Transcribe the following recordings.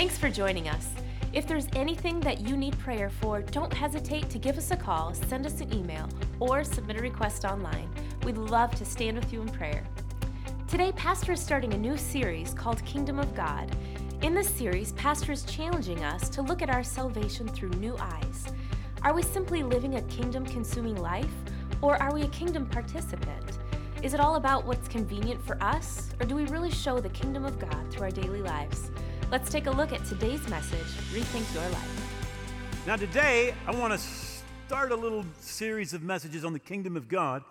Thanks for joining us. If there's anything that you need prayer for, don't hesitate to give us a call, send us an email, or submit a request online. We'd love to stand with you in prayer. Today, Pastor is starting a new series called Kingdom of God. In this series, Pastor is challenging us to look at our salvation through new eyes. Are we simply living a kingdom consuming life, or are we a kingdom participant? Is it all about what's convenient for us, or do we really show the kingdom of God through our daily lives? Let's take a look at today's message Rethink Your Life. Now, today, I want to start a little series of messages on the kingdom of God,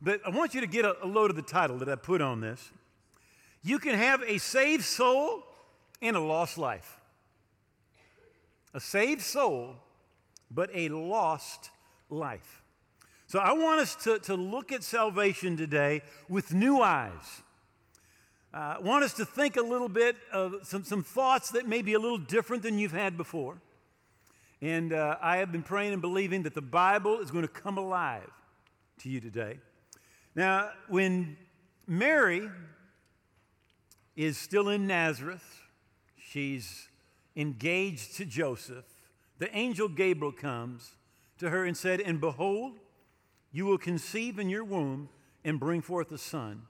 but I want you to get a, a load of the title that I put on this. You can have a saved soul and a lost life. A saved soul, but a lost life. So I want us to, to look at salvation today with new eyes. Uh, I want us to think a little bit of some, some thoughts that may be a little different than you've had before. And uh, I have been praying and believing that the Bible is going to come alive to you today. Now, when Mary is still in Nazareth, she's engaged to Joseph, the angel Gabriel comes to her and said, And behold, you will conceive in your womb and bring forth a son,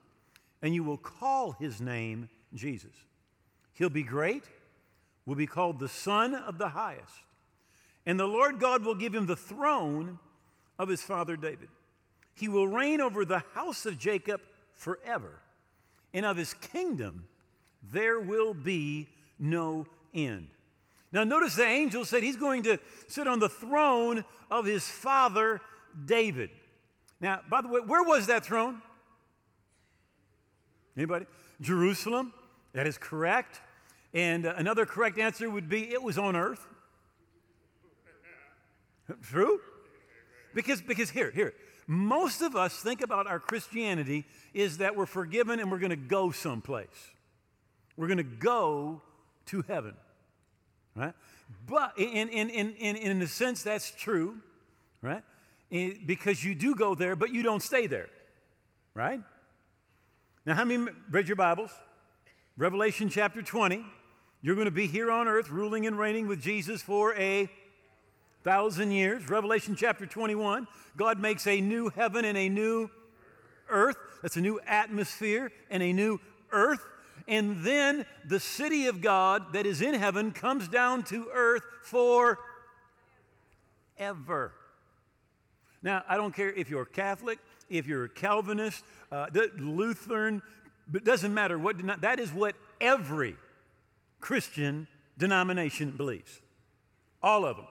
and you will call his name Jesus. He'll be great, will be called the Son of the Highest. And the Lord God will give him the throne of his father David. He will reign over the house of Jacob forever, and of his kingdom there will be no end. Now, notice the angel said he's going to sit on the throne of his father David. Now, by the way, where was that throne? Anybody? Jerusalem. That is correct. And uh, another correct answer would be it was on earth. True? Because, because here, here, most of us think about our Christianity is that we're forgiven and we're going to go someplace. We're going to go to heaven. Right? But in, in, in, in, in a sense, that's true, right? because you do go there, but you don't stay there, right? Now, how many read your Bibles? Revelation chapter 20. You're going to be here on earth, ruling and reigning with Jesus for a thousand years. Revelation chapter 21. God makes a new heaven and a new earth. That's a new atmosphere and a new earth. And then the city of God that is in heaven comes down to earth for ever. Now, I don't care if you're Catholic, if you're a Calvinist, uh, Lutheran, it doesn't matter what, that is what every Christian denomination believes. All of them.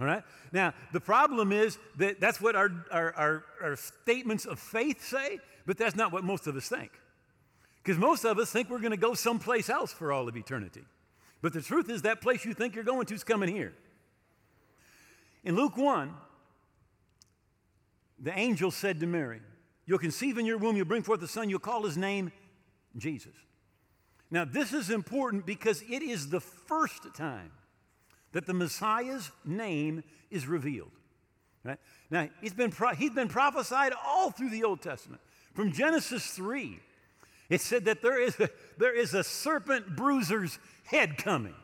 All right? Now, the problem is that that's what our, our, our, our statements of faith say, but that's not what most of us think. Because most of us think we're going to go someplace else for all of eternity. But the truth is, that place you think you're going to is coming here. In Luke 1, the angel said to Mary, You'll conceive in your womb, you'll bring forth a son, you'll call his name Jesus. Now, this is important because it is the first time that the Messiah's name is revealed. Right? Now, he's been, pro- he's been prophesied all through the Old Testament. From Genesis 3, it said that there is a, there is a serpent bruiser's head coming.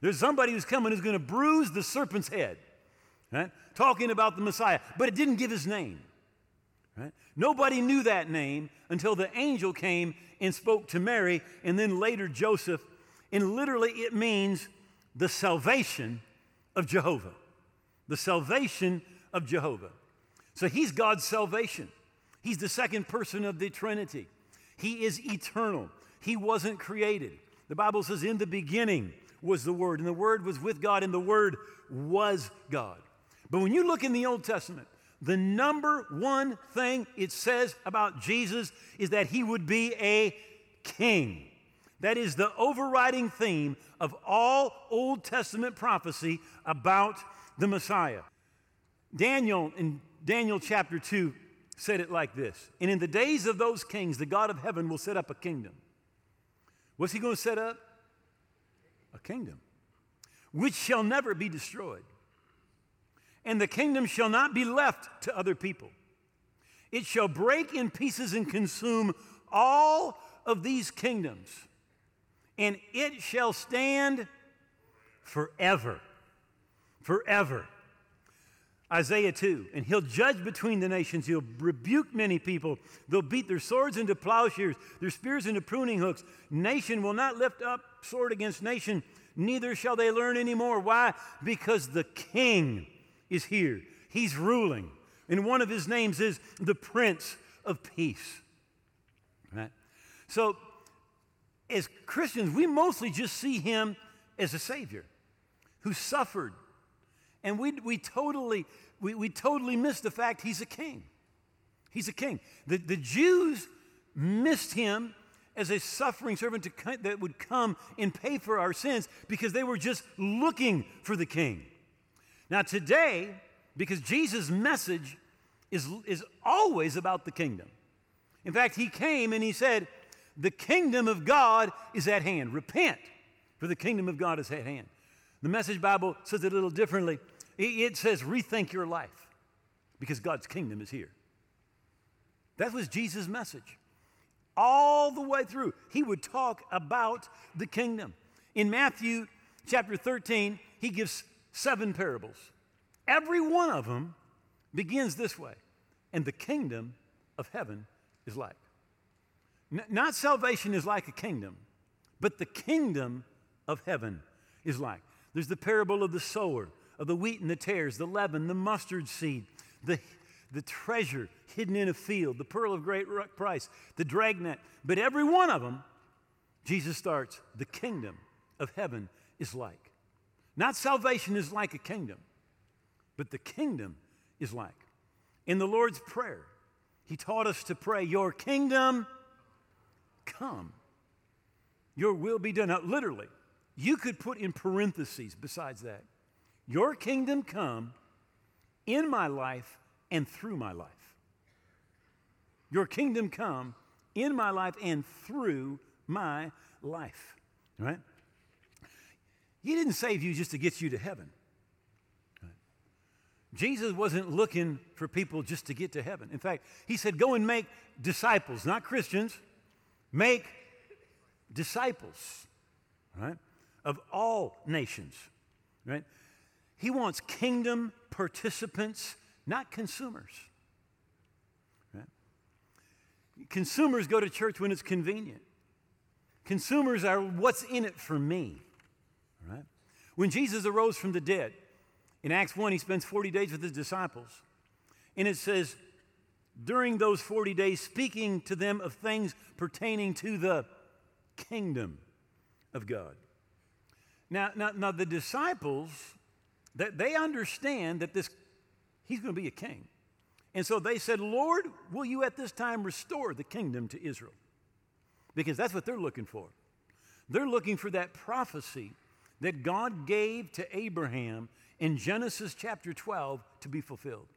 There's somebody who's coming who's going to bruise the serpent's head right? Talking about the Messiah, but it didn't give his name. Right? Nobody knew that name until the angel came and spoke to Mary, and then later Joseph. And literally, it means the salvation of Jehovah. The salvation of Jehovah. So he's God's salvation. He's the second person of the Trinity. He is eternal. He wasn't created. The Bible says, In the beginning was the Word, and the Word was with God, and the Word was God. But when you look in the Old Testament, the number one thing it says about Jesus is that he would be a king. That is the overriding theme of all Old Testament prophecy about the Messiah. Daniel, in Daniel chapter 2, said it like this And in the days of those kings, the God of heaven will set up a kingdom. What's he going to set up? A kingdom, which shall never be destroyed and the kingdom shall not be left to other people. It shall break in pieces and consume all of these kingdoms, and it shall stand forever. Forever. Isaiah 2, and he'll judge between the nations. He'll rebuke many people. They'll beat their swords into plowshares, their spears into pruning hooks. Nation will not lift up sword against nation, neither shall they learn anymore. Why? Because the king is here. He's ruling. And one of his names is the Prince of Peace. Right? So, as Christians, we mostly just see him as a Savior who suffered. And we, we, totally, we, we totally miss the fact he's a king. He's a king. The, the Jews missed him as a suffering servant to, that would come and pay for our sins because they were just looking for the king. Now, today, because Jesus' message is, is always about the kingdom. In fact, he came and he said, The kingdom of God is at hand. Repent, for the kingdom of God is at hand. The Message Bible says it a little differently. It says, Rethink your life, because God's kingdom is here. That was Jesus' message. All the way through, he would talk about the kingdom. In Matthew chapter 13, he gives seven parables. Every one of them begins this way and the kingdom of heaven is like. N- not salvation is like a kingdom, but the kingdom of heaven is like. There's the parable of the sower, of the wheat and the tares, the leaven, the mustard seed, the, the treasure hidden in a field, the pearl of great price, the dragnet. But every one of them, Jesus starts, the kingdom of heaven is like. Not salvation is like a kingdom, but the kingdom is like. In the Lord's Prayer, He taught us to pray, Your kingdom come, Your will be done. Now, literally, you could put in parentheses besides that, Your kingdom come in my life and through my life. Your kingdom come in my life and through my life. Right? He didn't save you just to get you to heaven. Jesus wasn't looking for people just to get to heaven. In fact, he said, Go and make disciples, not Christians, make disciples, right, of all nations, right? He wants kingdom participants, not consumers. Right? Consumers go to church when it's convenient. Consumers are what's in it for me. Right? When Jesus arose from the dead, in Acts 1, he spends 40 days with his disciples. And it says, during those 40 days, speaking to them of things pertaining to the kingdom of God. Now, now, now the disciples, that they understand that this, he's going to be a king. And so they said, Lord, will you at this time restore the kingdom to Israel? Because that's what they're looking for. They're looking for that prophecy that God gave to Abraham in Genesis chapter 12 to be fulfilled.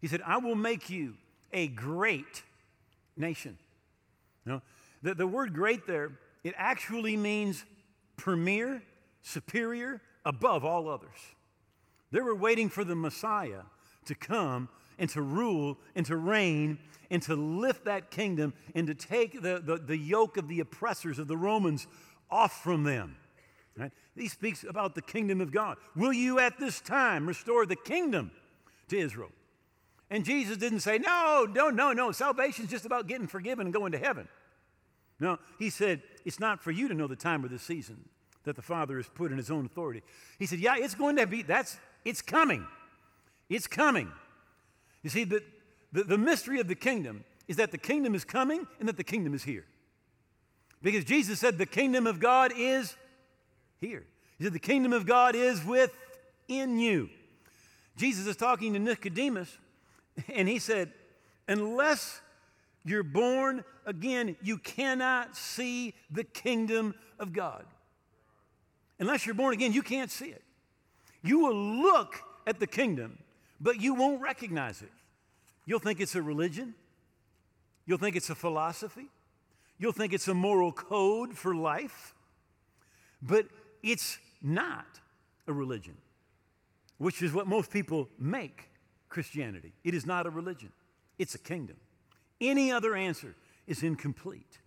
He said, I will make you a great nation. You the, the word great there, it actually means premier, superior, above all others. They were waiting for the Messiah to come and to rule and to reign and to lift that kingdom and to take the, the, the yoke of the oppressors of the Romans off from them. Right? He speaks about the kingdom of God. Will you at this time restore the kingdom to Israel? And Jesus didn't say, no, no, no, no. Salvation's just about getting forgiven and going to heaven. No, he said, it's not for you to know the time or the season that the Father has put in his own authority. He said, yeah, it's going to be, that's, it's coming. It's coming. You see, the, the, the mystery of the kingdom is that the kingdom is coming and that the kingdom is here. Because Jesus said the kingdom of God is here. He said, The kingdom of God is within you. Jesus is talking to Nicodemus, and he said, Unless you're born again, you cannot see the kingdom of God. Unless you're born again, you can't see it. You will look at the kingdom, but you won't recognize it. You'll think it's a religion. You'll think it's a philosophy. You'll think it's a moral code for life. But it's not a religion, which is what most people make Christianity. It is not a religion, it's a kingdom. Any other answer is incomplete.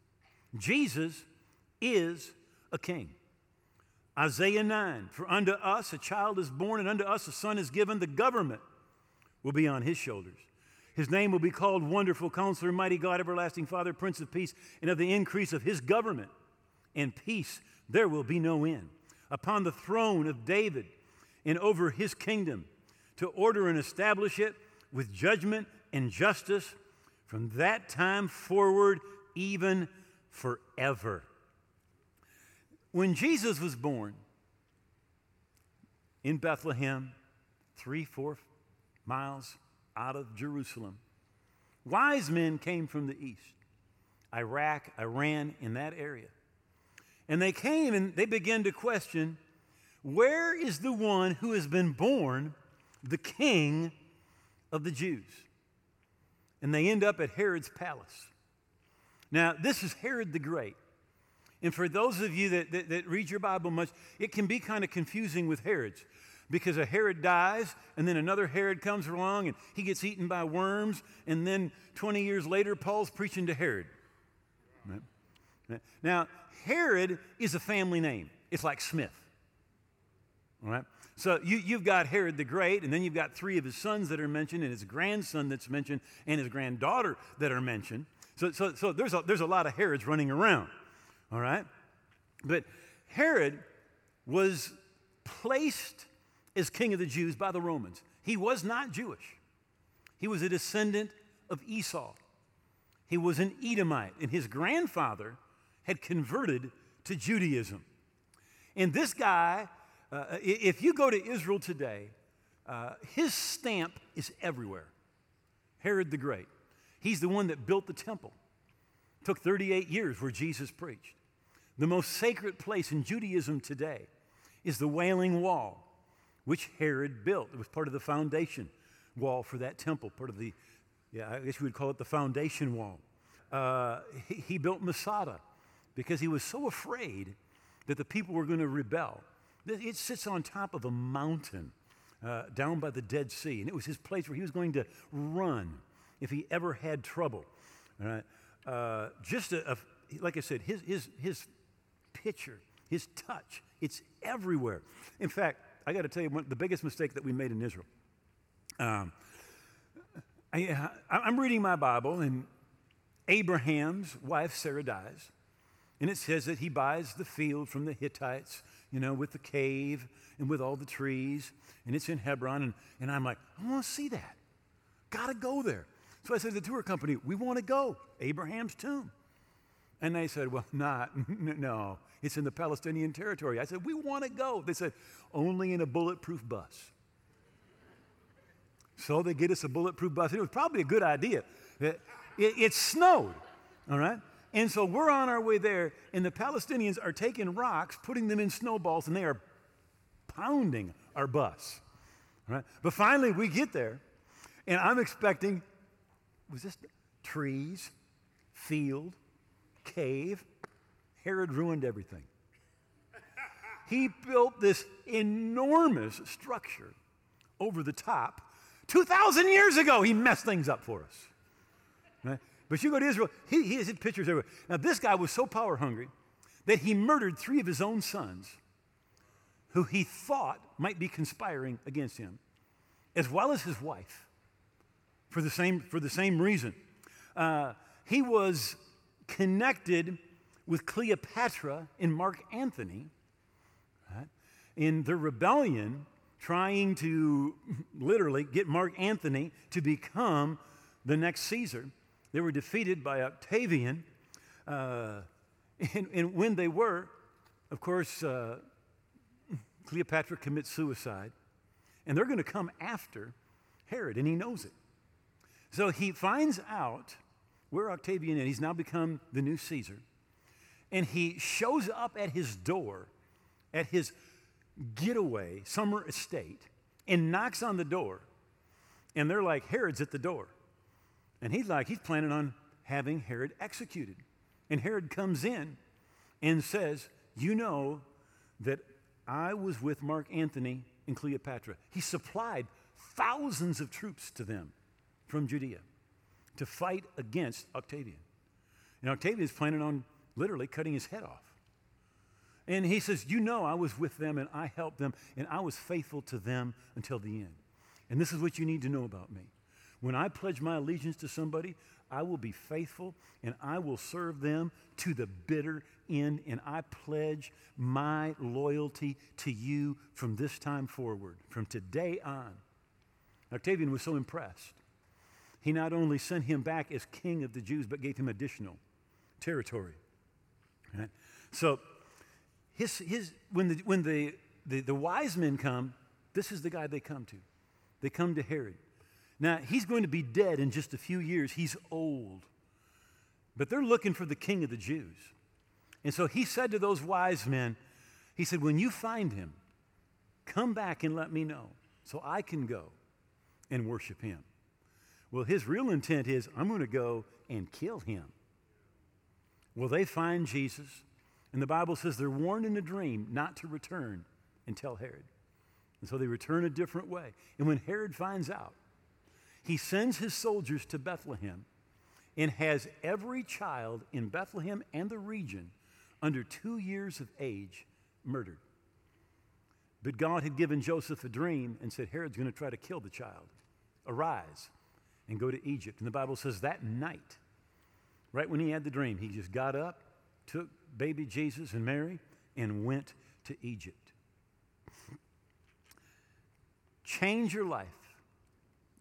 Jesus is a king. Isaiah 9 For unto us a child is born, and unto us a son is given. The government will be on his shoulders. His name will be called Wonderful Counselor, Mighty God, Everlasting Father, Prince of Peace, and of the increase of his government and peace there will be no end. Upon the throne of David and over his kingdom, to order and establish it with judgment and justice from that time forward, even forever. When Jesus was born in Bethlehem, three, four miles out of Jerusalem, wise men came from the east, Iraq, Iran, in that area. And they came and they began to question where is the one who has been born the king of the Jews? And they end up at Herod's palace. Now, this is Herod the Great. And for those of you that, that, that read your Bible much, it can be kind of confusing with Herods because a Herod dies and then another Herod comes along and he gets eaten by worms. And then 20 years later, Paul's preaching to Herod. Right? Now, Herod is a family name, it's like Smith. All right? So you, you've got Herod the Great, and then you've got three of his sons that are mentioned, and his grandson that's mentioned, and his granddaughter that are mentioned. So, so, so there's, a, there's a lot of Herods running around. All right? But Herod was placed as king of the Jews by the Romans. He was not Jewish, he was a descendant of Esau. He was an Edomite, and his grandfather had converted to Judaism. And this guy, uh, if you go to Israel today, uh, his stamp is everywhere. Herod the Great. He's the one that built the temple. Took 38 years where Jesus preached. The most sacred place in Judaism today is the Wailing Wall, which Herod built. It was part of the foundation wall for that temple, part of the, yeah, I guess you would call it the foundation wall. Uh, he, he built Masada, because he was so afraid that the people were going to rebel. It sits on top of a mountain uh, down by the Dead Sea, and it was his place where he was going to run if he ever had trouble. Uh, just a, a, like I said, his, his, his picture, his touch, it's everywhere. In fact, I got to tell you one, the biggest mistake that we made in Israel. Um, I, I'm reading my Bible, and Abraham's wife Sarah dies. And it says that he buys the field from the Hittites, you know, with the cave and with all the trees. And it's in Hebron. And, and I'm like, I want to see that. Got to go there. So I said to the tour company, we want to go. Abraham's tomb. And they said, well, not, no, it's in the Palestinian territory. I said, we want to go. They said, only in a bulletproof bus. So they get us a bulletproof bus. It was probably a good idea. It, it, it snowed, all right? And so we're on our way there, and the Palestinians are taking rocks, putting them in snowballs, and they are pounding our bus. Right? But finally, we get there, and I'm expecting was this trees, field, cave? Herod ruined everything. He built this enormous structure over the top. 2,000 years ago, he messed things up for us. But you go to Israel, he, he has pictures everywhere. Now, this guy was so power hungry that he murdered three of his own sons who he thought might be conspiring against him, as well as his wife, for the same, for the same reason. Uh, he was connected with Cleopatra and Mark Antony right, in the rebellion, trying to literally get Mark Antony to become the next Caesar. They were defeated by Octavian. Uh, and, and, when they were, of course, uh, Cleopatra commits suicide. And they're going to come after Herod, and he knows it. So he finds out where Octavian is. He's now become the new Caesar. And he shows up at his door, at his getaway summer estate, and knocks on the door. And they're like, Herod's at the door. And he's like, he's planning on having Herod executed. And Herod comes in and says, You know that I was with Mark Antony and Cleopatra. He supplied thousands of troops to them from Judea to fight against Octavian. And Octavian is planning on literally cutting his head off. And he says, You know, I was with them and I helped them and I was faithful to them until the end. And this is what you need to know about me. When I pledge my allegiance to somebody, I will be faithful and I will serve them to the bitter end. And I pledge my loyalty to you from this time forward, from today on. Octavian was so impressed. He not only sent him back as king of the Jews, but gave him additional territory. Right? So, his, his, when, the, when the, the, the wise men come, this is the guy they come to. They come to Herod. Now, he's going to be dead in just a few years. He's old. But they're looking for the king of the Jews. And so he said to those wise men, He said, When you find him, come back and let me know so I can go and worship him. Well, his real intent is, I'm going to go and kill him. Well, they find Jesus, and the Bible says they're warned in a dream not to return and tell Herod. And so they return a different way. And when Herod finds out, he sends his soldiers to Bethlehem and has every child in Bethlehem and the region under two years of age murdered. But God had given Joseph a dream and said, Herod's going to try to kill the child. Arise and go to Egypt. And the Bible says that night, right when he had the dream, he just got up, took baby Jesus and Mary, and went to Egypt. Change your life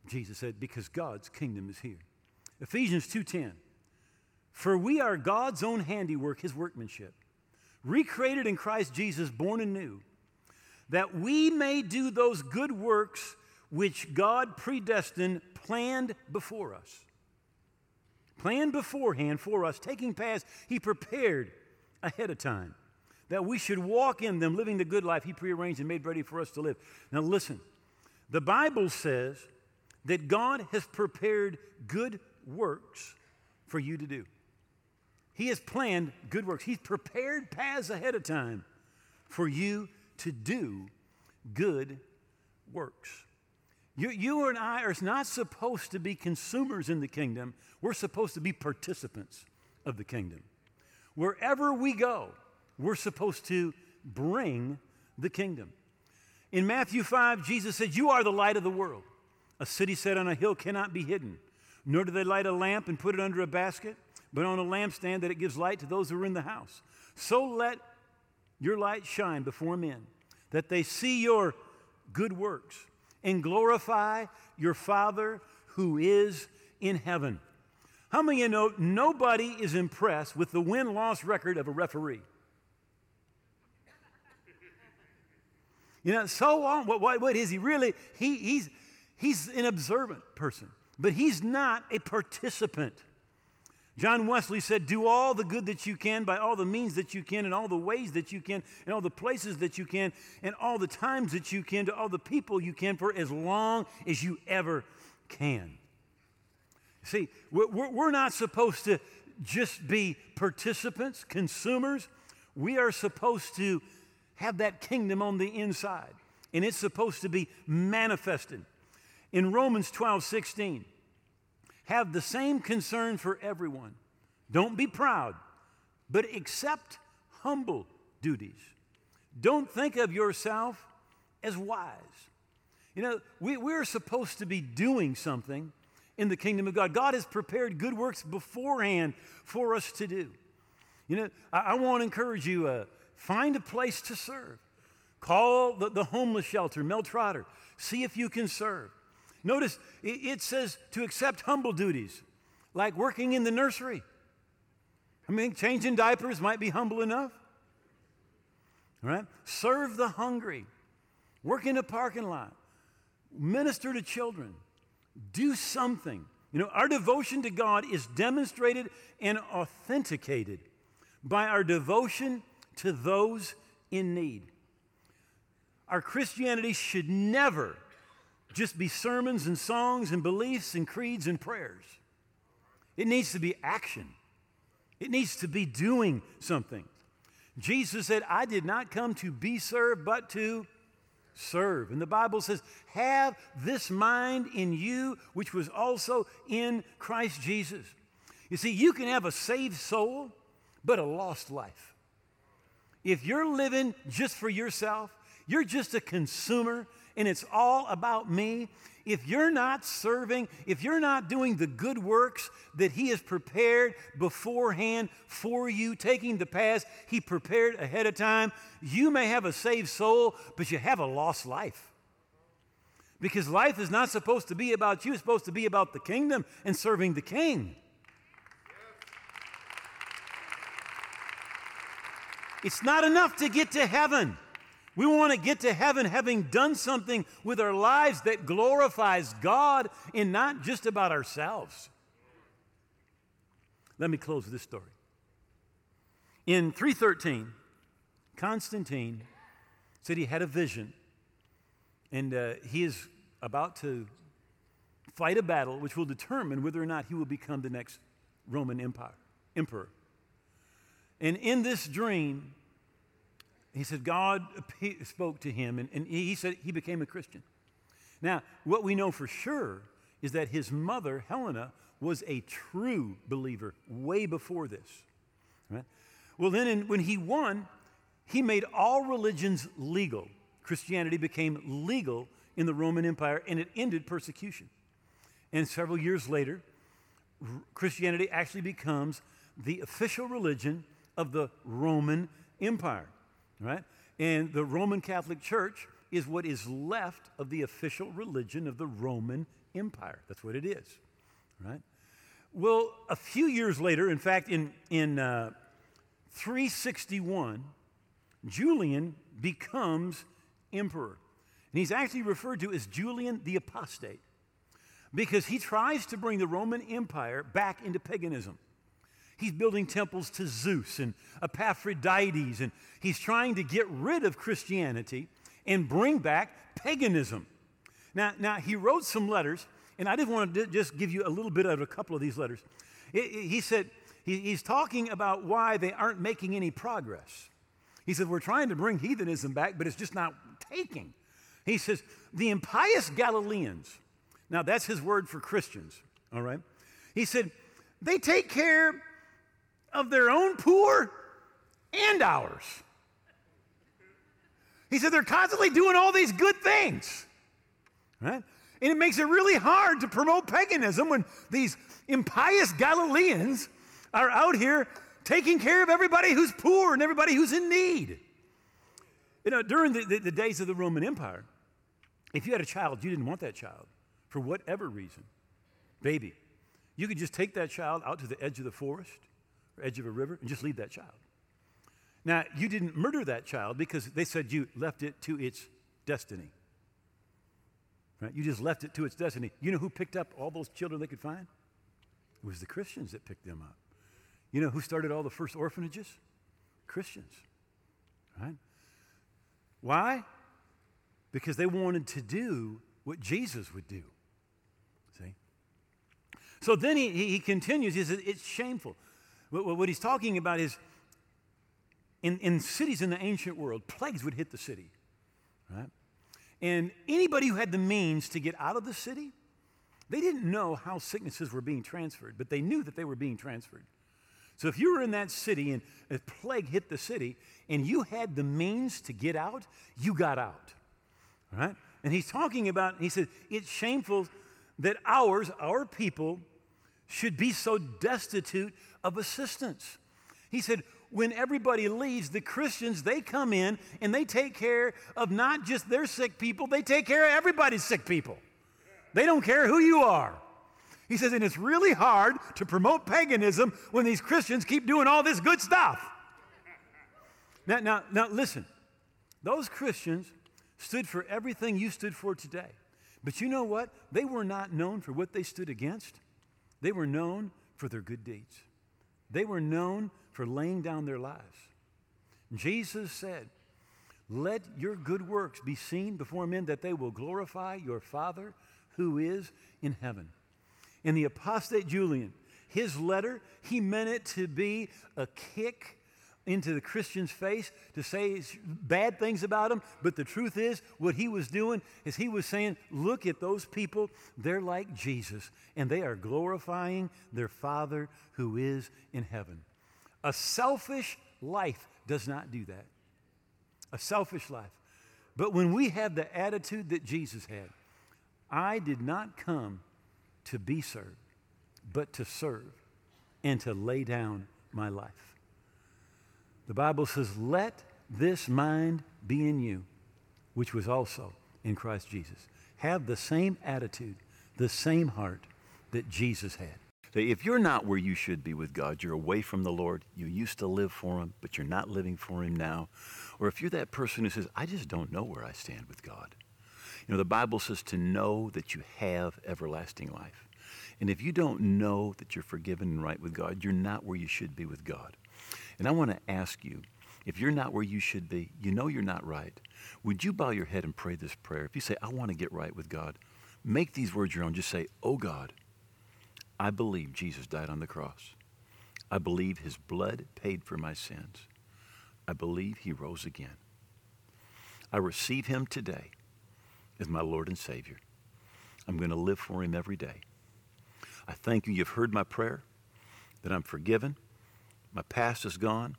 Jesus said, because God's kingdom is here. Ephesians 2:10. For we are God's own handiwork, his workmanship, recreated in Christ Jesus, born anew, that we may do those good works which God predestined, planned before us. Planned beforehand for us, taking paths he prepared ahead of time, that we should walk in them, living the good life he prearranged and made ready for us to live. Now, listen, the Bible says that God has prepared good works for you to do. He has planned good works. He's prepared paths ahead of time for you to do good works. You, you and I are not supposed to be consumers in the kingdom. We're supposed to be participants of the kingdom. Wherever we go, we're supposed to bring the kingdom. In Matthew 5, Jesus said, You are the light of the world. A city set on a hill cannot be hidden, nor do they light a lamp and put it under a basket, but on a lampstand that it gives light to those who are in the house. So let your light shine before men, that they see your good works and glorify your Father who is in heaven. How many of you know nobody is impressed with the win loss record of a referee? You know, so on. What, what, what is he really? He, he's, He's an observant person, but he's not a participant. John Wesley said, Do all the good that you can by all the means that you can, and all the ways that you can, and all the places that you can, and all the times that you can, to all the people you can, for as long as you ever can. See, we're not supposed to just be participants, consumers. We are supposed to have that kingdom on the inside, and it's supposed to be manifested. In Romans 12, 16, have the same concern for everyone. Don't be proud, but accept humble duties. Don't think of yourself as wise. You know, we, we're supposed to be doing something in the kingdom of God. God has prepared good works beforehand for us to do. You know, I, I want to encourage you uh, find a place to serve. Call the, the homeless shelter, Mel Trotter. See if you can serve. Notice it says to accept humble duties, like working in the nursery. I mean, changing diapers might be humble enough. All right? Serve the hungry, work in a parking lot, minister to children, do something. You know, our devotion to God is demonstrated and authenticated by our devotion to those in need. Our Christianity should never just be sermons and songs and beliefs and creeds and prayers. It needs to be action, it needs to be doing something. Jesus said, I did not come to be served, but to serve. And the Bible says, Have this mind in you, which was also in Christ Jesus. You see, you can have a saved soul, but a lost life. if you're living just for yourself, you're just a consumer, and it's all about me, if you're not serving, if you're not doing the good works that He has prepared beforehand for you, taking the paths He prepared ahead of time, you may have a saved soul, but you have a lost life. Because life is not supposed to be about you, it's supposed to be about the kingdom and serving the king. It's not enough to get to heaven. We want to get to heaven having done something with our lives that glorifies God and not just about ourselves. Let me close with this story. In 313, Constantine said he had a vision, and uh, he is about to fight a battle which will determine whether or not he will become the next Roman Empire, emperor. And in this dream, he said God spoke to him, and, and he said he became a Christian. Now, what we know for sure is that his mother, Helena, was a true believer way before this. Right? Well, then in, when he won, he made all religions legal. Christianity became legal in the Roman Empire and it ended persecution. And several years later, Christianity actually becomes the official religion of the Roman Empire right? And the Roman Catholic Church is what is left of the official religion of the Roman Empire. That's what it is, right? Well, a few years later, in fact, in, in uh, 361, Julian becomes emperor. And he's actually referred to as Julian the Apostate because he tries to bring the Roman Empire back into paganism. He's building temples to Zeus and Epaphrodites, and he's trying to get rid of Christianity and bring back paganism. Now, now he wrote some letters, and I just want to just give you a little bit of a couple of these letters. he said, he's talking about why they aren't making any progress. He said, We're trying to bring heathenism back, but it's just not taking. He says, The impious Galileans, now that's his word for Christians, all right? He said, They take care of their own poor and ours. He said they're constantly doing all these good things, right? And it makes it really hard to promote paganism when these impious Galileans are out here taking care of everybody who's poor and everybody who's in need. You know, during the, the, the days of the Roman Empire, if you had a child, you didn't want that child for whatever reason, baby, you could just take that child out to the edge of the forest or edge of a river and just leave that child. Now, you didn't murder that child because they said you left it to its destiny. Right? You just left it to its destiny. You know who picked up all those children they could find? It was the Christians that picked them up. You know who started all the first orphanages? Christians. Right? Why? Because they wanted to do what Jesus would do. See? So then he, he continues, he says, it's shameful. What, what he's talking about is in, in cities in the ancient world, plagues would hit the city, right? And anybody who had the means to get out of the city, they didn't know how sicknesses were being transferred, but they knew that they were being transferred. So if you were in that city and a plague hit the city and you had the means to get out, you got out. Right? And he's talking about, he said, it's shameful that ours, our people, should be so destitute of assistance. He said, when everybody leaves, the Christians, they come in and they take care of not just their sick people, they take care of everybody's sick people. They don't care who you are. He says, and it's really hard to promote paganism when these Christians keep doing all this good stuff. Now, now, now listen, those Christians stood for everything you stood for today. But you know what? They were not known for what they stood against. They were known for their good deeds. They were known for laying down their lives. Jesus said, Let your good works be seen before men that they will glorify your Father who is in heaven. In the apostate Julian, his letter, he meant it to be a kick into the Christian's face to say bad things about him, but the truth is, what he was doing is he was saying, Look at those people, they're like Jesus, and they are glorifying their Father who is in heaven. A selfish life does not do that. a selfish life. But when we have the attitude that Jesus had, I did not come to be served, but to serve and to lay down my life. The Bible says, Let this mind be in you, which was also in Christ Jesus. Have the same attitude, the same heart that Jesus had. If you're not where you should be with God, you're away from the Lord, you used to live for Him, but you're not living for Him now, or if you're that person who says, I just don't know where I stand with God. You know, the Bible says to know that you have everlasting life. And if you don't know that you're forgiven and right with God, you're not where you should be with God. And I want to ask you, if you're not where you should be, you know you're not right, would you bow your head and pray this prayer? If you say, I want to get right with God, make these words your own. Just say, Oh God, I believe Jesus died on the cross. I believe his blood paid for my sins. I believe he rose again. I receive him today as my Lord and Savior. I'm going to live for him every day. I thank you. You've heard my prayer, that I'm forgiven, my past is gone,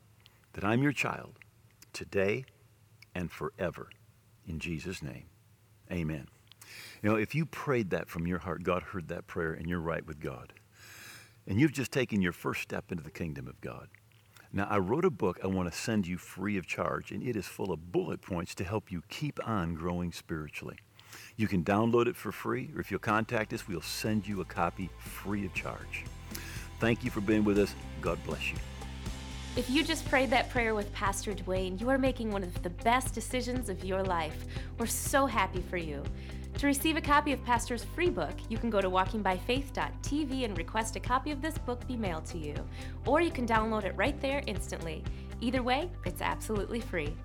that I'm your child today and forever. In Jesus' name, amen. You know, if you prayed that from your heart, God heard that prayer and you're right with God. And you've just taken your first step into the kingdom of God. Now, I wrote a book I want to send you free of charge, and it is full of bullet points to help you keep on growing spiritually. You can download it for free, or if you'll contact us, we'll send you a copy free of charge. Thank you for being with us. God bless you. If you just prayed that prayer with Pastor Duane, you are making one of the best decisions of your life. We're so happy for you. To receive a copy of Pastor's free book, you can go to walkingbyfaith.tv and request a copy of this book be mailed to you. Or you can download it right there instantly. Either way, it's absolutely free.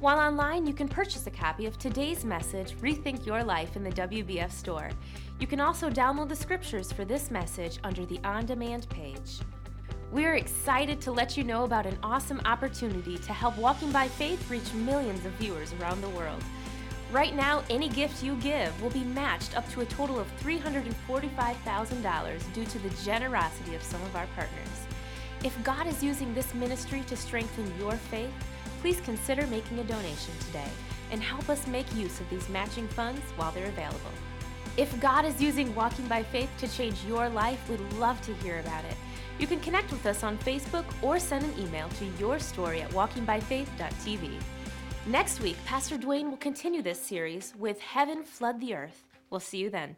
While online, you can purchase a copy of today's message, Rethink Your Life, in the WBF store. You can also download the scriptures for this message under the On Demand page. We're excited to let you know about an awesome opportunity to help Walking by Faith reach millions of viewers around the world. Right now, any gift you give will be matched up to a total of $345,000 due to the generosity of some of our partners. If God is using this ministry to strengthen your faith, please consider making a donation today and help us make use of these matching funds while they're available. If God is using Walking by Faith to change your life, we'd love to hear about it. You can connect with us on Facebook or send an email to your story at walkingbyfaith.tv. Next week, Pastor Duane will continue this series with Heaven Flood the Earth. We'll see you then.